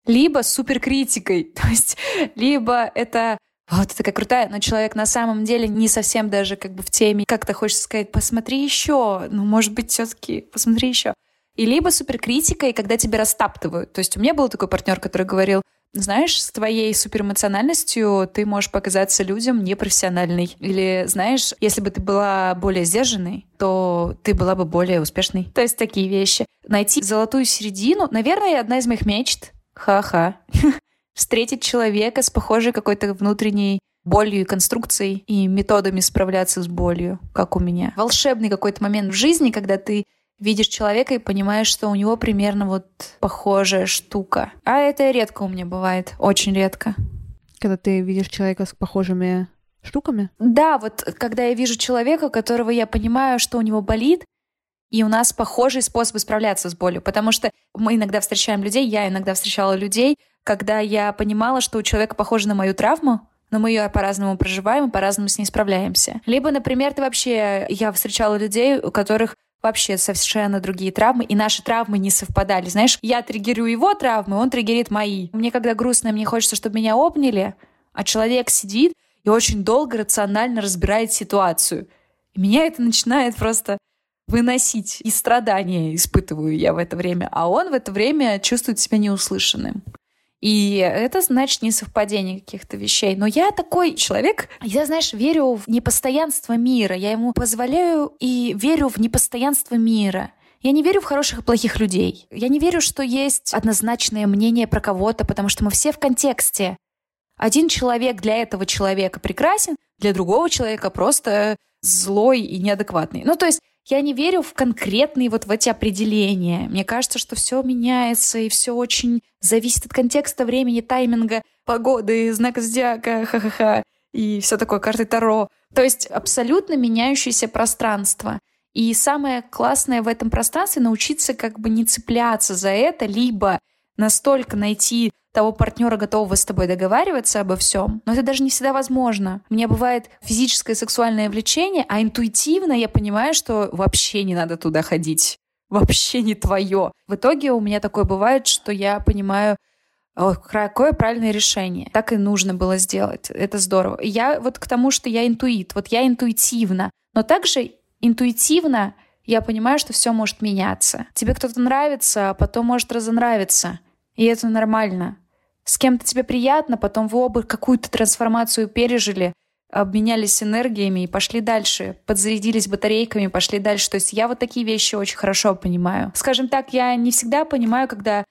Либо суперкритикой, то есть либо это вот ты такая крутая, но человек на самом деле не совсем даже как бы в теме. Как-то хочется сказать, посмотри еще, ну, может быть, все-таки посмотри еще. И либо суперкритика, и когда тебя растаптывают. То есть у меня был такой партнер, который говорил, знаешь, с твоей суперэмоциональностью ты можешь показаться людям непрофессиональной. Или, знаешь, если бы ты была более сдержанной, то ты была бы более успешной. То есть такие вещи. Найти золотую середину, наверное, одна из моих мечт. Ха-ха. встретить человека с похожей какой-то внутренней болью и конструкцией и методами справляться с болью, как у меня. Волшебный какой-то момент в жизни, когда ты видишь человека и понимаешь, что у него примерно вот похожая штука. А это редко у меня бывает, очень редко. Когда ты видишь человека с похожими штуками? Да, вот когда я вижу человека, которого я понимаю, что у него болит, и у нас похожие способы справляться с болью, потому что мы иногда встречаем людей, я иногда встречала людей, когда я понимала, что у человека похоже на мою травму, но мы ее по-разному проживаем и по-разному с ней справляемся. Либо, например, ты вообще... Я встречала людей, у которых вообще совершенно другие травмы, и наши травмы не совпадали. Знаешь, я триггерю его травмы, он триггерит мои. Мне когда грустно, мне хочется, чтобы меня обняли, а человек сидит и очень долго рационально разбирает ситуацию. И меня это начинает просто выносить. И страдания испытываю я в это время. А он в это время чувствует себя неуслышанным. И это значит не совпадение каких-то вещей. Но я такой человек, я, знаешь, верю в непостоянство мира. Я ему позволяю и верю в непостоянство мира. Я не верю в хороших и плохих людей. Я не верю, что есть однозначное мнение про кого-то, потому что мы все в контексте. Один человек для этого человека прекрасен, для другого человека просто злой и неадекватный. Ну, то есть я не верю в конкретные вот в эти определения. Мне кажется, что все меняется, и все очень зависит от контекста, времени, тайминга, погоды, знака зодиака, ха-ха-ха, и все такое, карты Таро. То есть абсолютно меняющееся пространство. И самое классное в этом пространстве научиться как бы не цепляться за это, либо настолько найти того партнера, готового с тобой договариваться обо всем, но это даже не всегда возможно. У меня бывает физическое сексуальное влечение, а интуитивно я понимаю, что вообще не надо туда ходить. Вообще не твое. В итоге у меня такое бывает, что я понимаю, какое правильное решение. Так и нужно было сделать. Это здорово. Я вот к тому, что я интуит. Вот я интуитивно. Но также интуитивно я понимаю, что все может меняться. Тебе кто-то нравится, а потом может разонравиться. И это нормально. с кем-то тебе приятно, потом вы оба какую-то трансформацию пережили, обменялись энергиями и пошли дальше, подзарядились батарейками, пошли дальше. То есть я вот такие вещи очень хорошо понимаю. Скажем так, я не всегда понимаю, когда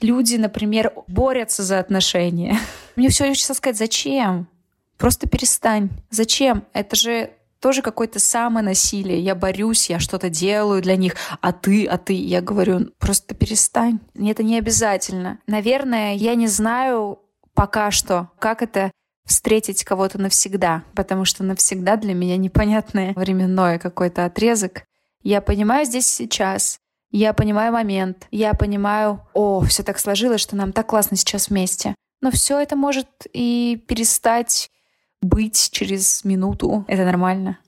люди, например, борются за отношения. Мне все хочется сказать, зачем? Просто перестань. Зачем? Это же тоже какое-то самонасилие. Я борюсь, я что-то делаю для них, а ты, а ты. Я говорю, просто перестань. Это не обязательно. Наверное, я не знаю пока что, как это встретить кого-то навсегда, потому что навсегда для меня непонятное временное какой-то отрезок. Я понимаю здесь сейчас, я понимаю момент, я понимаю, о, все так сложилось, что нам так классно сейчас вместе. Но все это может и перестать быть через минуту. Это нормально.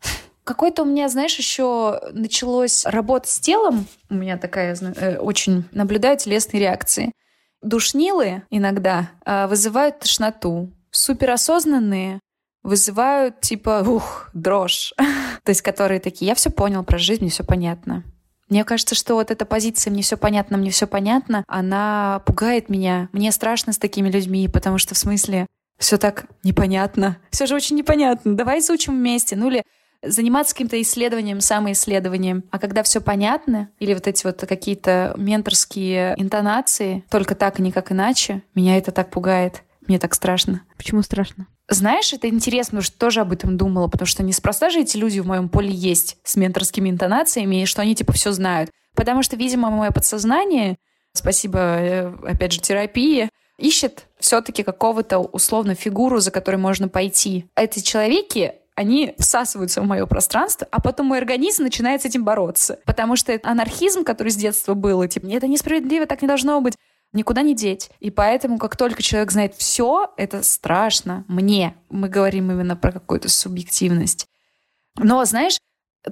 Какой-то у меня, знаешь, еще началось работа с телом. У меня такая э, очень наблюдаю телесные реакции. Душнилы иногда э, вызывают тошноту. Суперосознанные вызывают типа, ух, дрожь. То есть которые такие, я все понял про жизнь, мне все понятно. Мне кажется, что вот эта позиция «мне все понятно, мне все понятно», она пугает меня. Мне страшно с такими людьми, потому что в смысле все так непонятно. Все же очень непонятно. Давай изучим вместе. Ну или заниматься каким-то исследованием, самоисследованием. А когда все понятно, или вот эти вот какие-то менторские интонации, только так и никак иначе, меня это так пугает. Мне так страшно. Почему страшно? Знаешь, это интересно, потому что тоже об этом думала, потому что неспроста же эти люди в моем поле есть с менторскими интонациями, и что они типа все знают. Потому что, видимо, мое подсознание, спасибо, э, опять же, терапии, ищет все-таки какого-то условно фигуру, за которой можно пойти. Эти человеки, они всасываются в мое пространство, а потом мой организм начинает с этим бороться. Потому что анархизм, который с детства был, типа, это несправедливо, так не должно быть никуда не деть. И поэтому, как только человек знает все, это страшно. Мне. Мы говорим именно про какую-то субъективность. Но, знаешь,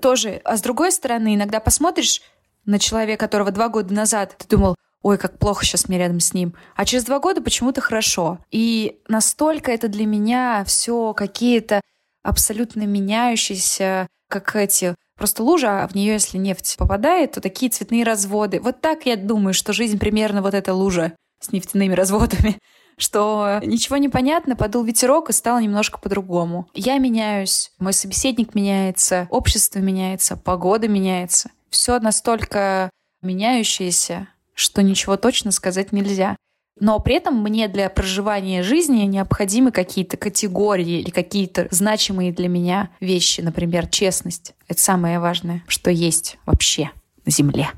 тоже, а с другой стороны, иногда посмотришь на человека, которого два года назад ты думал, ой, как плохо сейчас мне рядом с ним. А через два года почему-то хорошо. И настолько это для меня все какие-то абсолютно меняющиеся, как эти Просто лужа, а в нее, если нефть попадает, то такие цветные разводы. Вот так я думаю, что жизнь примерно вот эта лужа с нефтяными разводами что ничего не понятно, подул ветерок и стало немножко по-другому. Я меняюсь, мой собеседник меняется, общество меняется, погода меняется. Все настолько меняющееся, что ничего точно сказать нельзя. Но при этом мне для проживания жизни необходимы какие-то категории или какие-то значимые для меня вещи. Например, честность. Это самое важное, что есть вообще на Земле.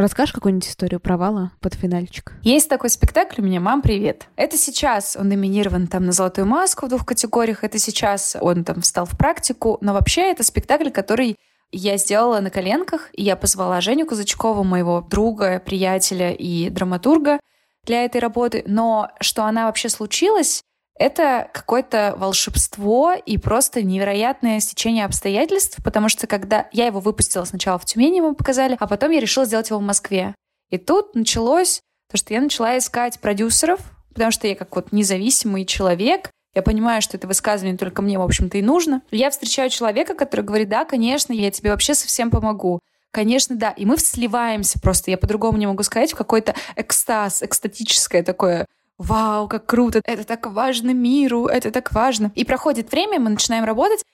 Расскажешь какую-нибудь историю провала под финальчик? Есть такой спектакль у меня «Мам, привет». Это сейчас он номинирован там на «Золотую маску» в двух категориях. Это сейчас он там встал в практику. Но вообще это спектакль, который я сделала на коленках, и я позвала Женю Кузачкову, моего друга, приятеля и драматурга, для этой работы. Но что она вообще случилась, это какое-то волшебство и просто невероятное стечение обстоятельств, потому что когда я его выпустила сначала в Тюмени, мы показали, а потом я решила сделать его в Москве. И тут началось то, что я начала искать продюсеров, потому что я как вот независимый человек, я понимаю, что это высказывание только мне, в общем-то, и нужно. Я встречаю человека, который говорит, да, конечно, я тебе вообще совсем помогу. Конечно, да. И мы сливаемся просто, я по-другому не могу сказать, в какой-то экстаз, экстатическое такое вау, как круто, это так важно миру, это так важно. И проходит время, мы начинаем работать,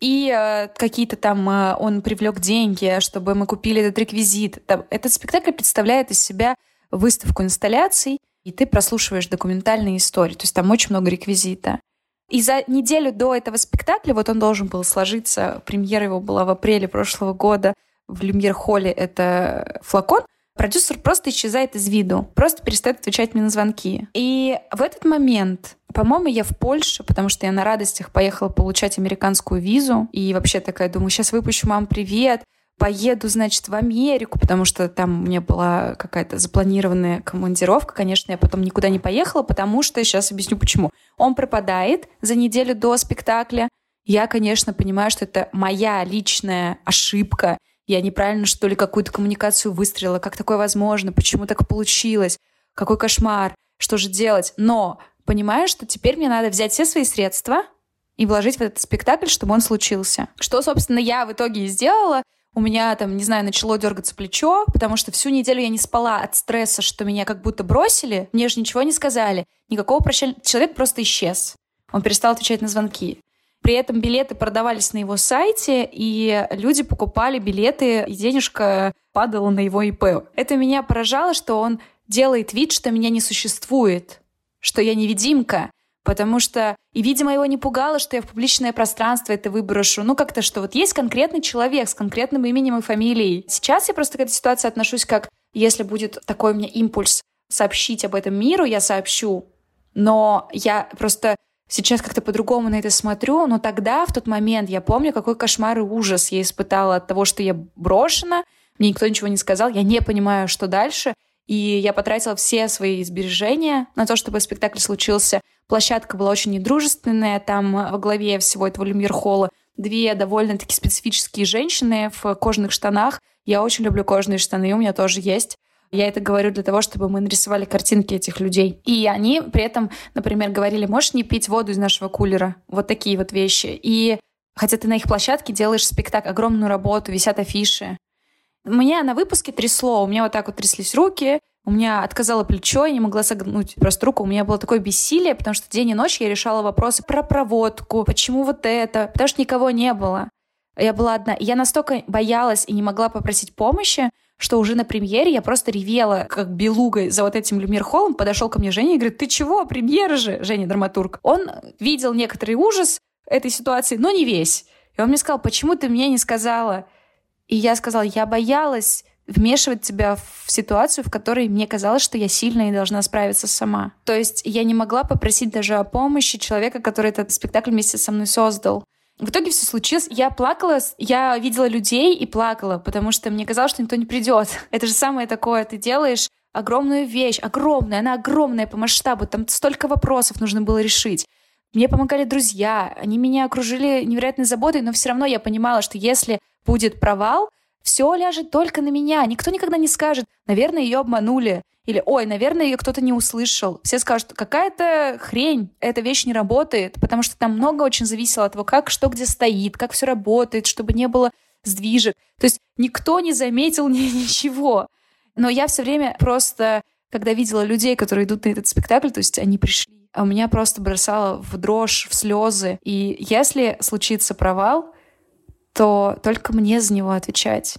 и э, какие-то там э, он привлек деньги, чтобы мы купили этот реквизит. Там, этот спектакль представляет из себя выставку инсталляций, и ты прослушиваешь документальные истории. То есть там очень много реквизита. И за неделю до этого спектакля, вот он должен был сложиться, премьера его была в апреле прошлого года в Люмьер-холле, это флакон, продюсер просто исчезает из виду, просто перестает отвечать мне на звонки. И в этот момент по-моему, я в Польше, потому что я на радостях поехала получать американскую визу. И вообще такая, думаю, сейчас выпущу мам привет, поеду, значит, в Америку, потому что там у меня была какая-то запланированная командировка. Конечно, я потом никуда не поехала, потому что, сейчас объясню почему. Он пропадает за неделю до спектакля. Я, конечно, понимаю, что это моя личная ошибка. Я неправильно, что ли, какую-то коммуникацию выстрелила. Как такое возможно? Почему так получилось? Какой кошмар? Что же делать? Но понимаю, что теперь мне надо взять все свои средства и вложить в этот спектакль, чтобы он случился. Что, собственно, я в итоге и сделала. у меня там, не знаю, начало дергаться плечо, потому что всю неделю я не спала от стресса, что меня как будто бросили, мне же ничего не сказали, никакого прощания. Человек просто исчез. Он перестал отвечать на звонки. При этом билеты продавались на его сайте, и люди покупали билеты, и денежка падала на его ИП. Это меня поражало, что он делает вид, что меня не существует, что я невидимка, Потому что, и, видимо, его не пугало, что я в публичное пространство это выброшу. Ну, как-то, что вот есть конкретный человек с конкретным именем и фамилией. Сейчас я просто к этой ситуации отношусь как, если будет такой у меня импульс сообщить об этом миру, я сообщу. Но я просто сейчас как-то по-другому на это смотрю. Но тогда, в тот момент, я помню, какой кошмар и ужас я испытала от того, что я брошена, мне никто ничего не сказал, я не понимаю, что дальше. И я потратила все свои сбережения на то, чтобы спектакль случился. Площадка была очень недружественная. Там во главе всего этого люмьер-холла две довольно-таки специфические женщины в кожаных штанах. Я очень люблю кожаные штаны, у меня тоже есть. Я это говорю для того, чтобы мы нарисовали картинки этих людей. И они при этом, например, говорили, можешь не пить воду из нашего кулера? Вот такие вот вещи. И хотя ты на их площадке делаешь спектакль, огромную работу, висят афиши. Меня на выпуске трясло, у меня вот так вот тряслись руки, у меня отказало плечо, я не могла согнуть просто руку. У меня было такое бессилие, потому что день и ночь я решала вопросы про проводку, почему вот это, потому что никого не было. Я была одна. я настолько боялась и не могла попросить помощи, что уже на премьере я просто ревела, как белугой за вот этим люмьер-холлом. Подошел ко мне Женя и говорит, ты чего, премьера же, Женя, драматург. Он видел некоторый ужас этой ситуации, но не весь. И он мне сказал, почему ты мне не сказала? И я сказала, я боялась вмешивать тебя в ситуацию, в которой мне казалось, что я сильная и должна справиться сама. То есть я не могла попросить даже о помощи человека, который этот спектакль вместе со мной создал. В итоге все случилось. Я плакала, я видела людей и плакала, потому что мне казалось, что никто не придет. Это же самое такое, ты делаешь огромную вещь, огромная, она огромная по масштабу, там столько вопросов нужно было решить. Мне помогали друзья, они меня окружили невероятной заботой, но все равно я понимала, что если будет провал, все ляжет только на меня. Никто никогда не скажет, наверное, ее обманули. Или, ой, наверное, ее кто-то не услышал. Все скажут, какая-то хрень, эта вещь не работает, потому что там много очень зависело от того, как что где стоит, как все работает, чтобы не было сдвижек. То есть никто не заметил ни, ничего. Но я все время просто, когда видела людей, которые идут на этот спектакль, то есть они пришли, а у меня просто бросало в дрожь, в слезы. И если случится провал, то только мне за него отвечать.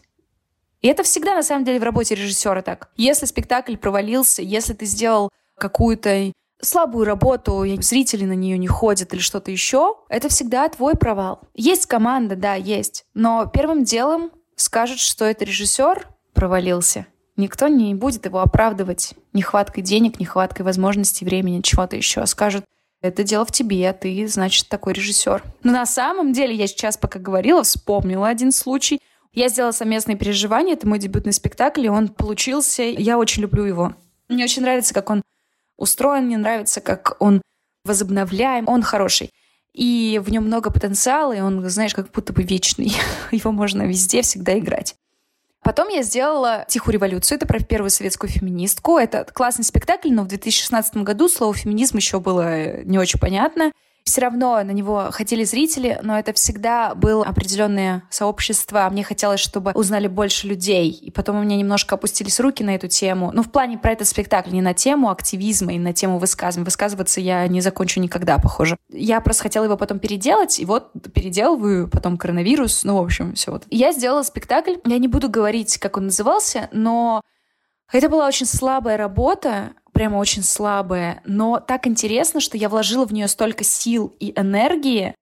И это всегда, на самом деле, в работе режиссера так. Если спектакль провалился, если ты сделал какую-то слабую работу, зрители на нее не ходят или что-то еще, это всегда твой провал. Есть команда, да, есть. Но первым делом скажут, что это режиссер провалился. Никто не будет его оправдывать нехваткой денег, нехваткой возможностей, времени, чего-то еще. Скажут, это дело в тебе, ты, значит, такой режиссер. Но на самом деле, я сейчас, пока говорила, вспомнила один случай. Я сделала совместные переживания, это мой дебютный спектакль, и он получился. Я очень люблю его. Мне очень нравится, как он устроен, мне нравится, как он возобновляем, он хороший. И в нем много потенциала, и он, знаешь, как будто бы вечный. Его можно везде всегда играть. Потом я сделала «Тихую революцию». Это про первую советскую феминистку. Это классный спектакль, но в 2016 году слово «феминизм» еще было не очень понятно все равно на него ходили зрители, но это всегда было определенное сообщество. Мне хотелось, чтобы узнали больше людей. И потом у меня немножко опустились руки на эту тему. Ну, в плане про этот спектакль, не на тему активизма и на тему высказывания. Высказываться я не закончу никогда, похоже. Я просто хотела его потом переделать, и вот переделываю, потом коронавирус, ну, в общем, все вот. Я сделала спектакль, я не буду говорить, как он назывался, но это была очень слабая работа, прямо очень слабая, но так интересно, что я вложила в нее столько сил и энергии,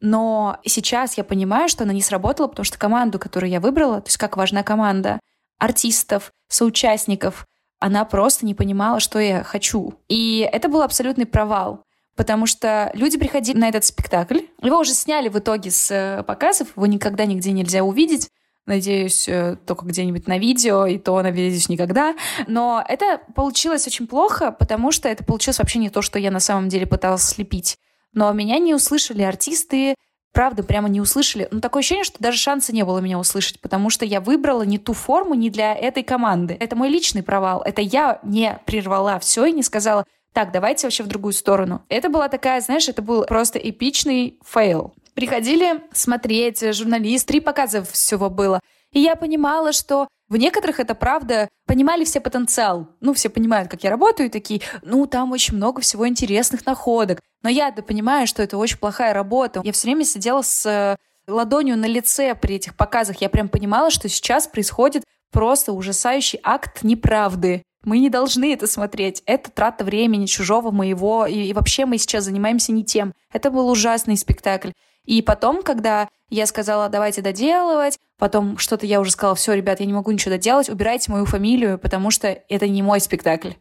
но сейчас я понимаю, что она не сработала, потому что команду, которую я выбрала, то есть как важна команда артистов, соучастников, она просто не понимала, что я хочу. И это был абсолютный провал. Потому что люди приходили на этот спектакль. Его уже сняли в итоге с э, показов, его никогда нигде нельзя увидеть. Надеюсь, э, только где-нибудь на видео, и то, надеюсь, никогда. Но это получилось очень плохо, потому что это получилось вообще не то, что я на самом деле пыталась слепить. Но меня не услышали артисты, правда, прямо не услышали. Но такое ощущение, что даже шанса не было меня услышать, потому что я выбрала не ту форму не для этой команды. Это мой личный провал. Это я не прервала все и не сказала, так, давайте вообще в другую сторону. Это была такая, знаешь, это был просто эпичный фейл. Приходили смотреть журналисты, три показа всего было. И я понимала, что в некоторых это правда, понимали все потенциал. Ну, все понимают, как я работаю, и такие, ну, там очень много всего интересных находок. Но я-то понимаю, что это очень плохая работа. Я все время сидела с э, ладонью на лице при этих показах. Я прям понимала, что сейчас происходит просто ужасающий акт неправды. Мы не должны это смотреть. Это трата времени чужого моего. И, и вообще мы сейчас занимаемся не тем. Это был ужасный спектакль. И потом, когда я сказала, давайте доделывать, потом что-то я уже сказала, все, ребят, я не могу ничего доделать, убирайте мою фамилию, потому что это не мой спектакль.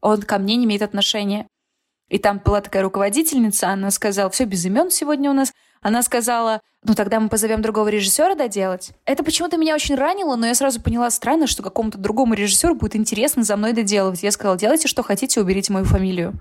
Он ко мне не имеет отношения. И там была такая руководительница, она сказала, все без имен сегодня у нас. Она сказала, ну тогда мы позовем другого режиссера доделать. Это почему-то меня очень ранило, но я сразу поняла, странно, что какому-то другому режиссеру будет интересно за мной доделывать. Я сказала, делайте, что хотите, уберите мою фамилию.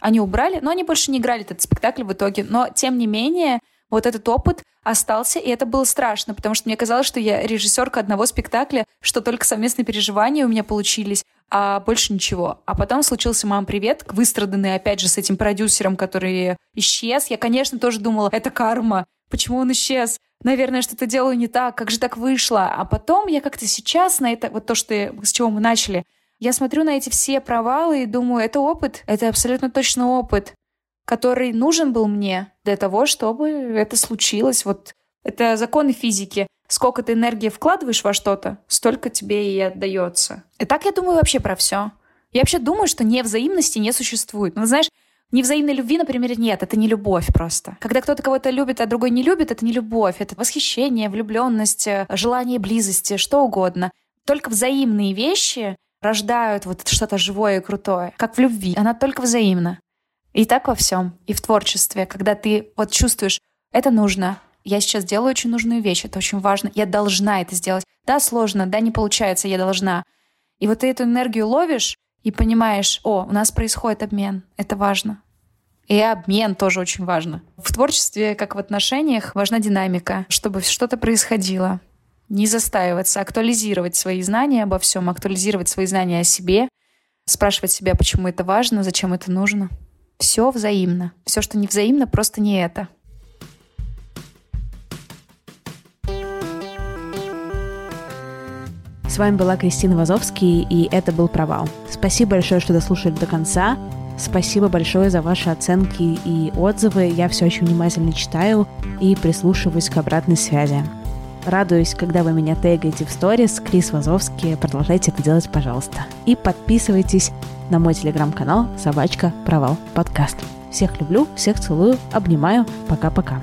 Они убрали, но они больше не играли этот спектакль в итоге. Но, тем не менее, вот этот опыт остался, и это было страшно, потому что мне казалось, что я режиссерка одного спектакля, что только совместные переживания у меня получились, а больше ничего. А потом случился «Мам, привет», выстраданный, опять же, с этим продюсером, который исчез. Я, конечно, тоже думала, это карма. Почему он исчез? Наверное, что-то делаю не так, как же так вышло? А потом я как-то сейчас на это, вот то, что, с чего мы начали, я смотрю на эти все провалы и думаю, это опыт, это абсолютно точно опыт который нужен был мне для того, чтобы это случилось. Вот это законы физики. Сколько ты энергии вкладываешь во что-то, столько тебе и отдается. И так я думаю вообще про все. Я вообще думаю, что невзаимности не существует. Ну, знаешь, Невзаимной любви, например, нет, это не любовь просто. Когда кто-то кого-то любит, а другой не любит, это не любовь, это восхищение, влюбленность, желание близости, что угодно. Только взаимные вещи рождают вот что-то живое и крутое, как в любви. Она только взаимна. И так во всем. И в творчестве, когда ты вот чувствуешь, это нужно, я сейчас делаю очень нужную вещь, это очень важно, я должна это сделать. Да, сложно, да, не получается, я должна. И вот ты эту энергию ловишь и понимаешь, о, у нас происходит обмен, это важно. И обмен тоже очень важно. В творчестве, как в отношениях, важна динамика, чтобы что-то происходило. Не застаиваться, актуализировать свои знания обо всем, актуализировать свои знания о себе, спрашивать себя, почему это важно, зачем это нужно. Все взаимно. Все, что не взаимно, просто не это. С вами была Кристина Вазовский, и это был «Провал». Спасибо большое, что дослушали до конца. Спасибо большое за ваши оценки и отзывы. Я все очень внимательно читаю и прислушиваюсь к обратной связи. Радуюсь, когда вы меня тегаете в сторис. Крис Вазовский. Продолжайте это делать, пожалуйста. И подписывайтесь на мой телеграм-канал «Собачка Провал Подкаст». Всех люблю, всех целую, обнимаю. Пока-пока.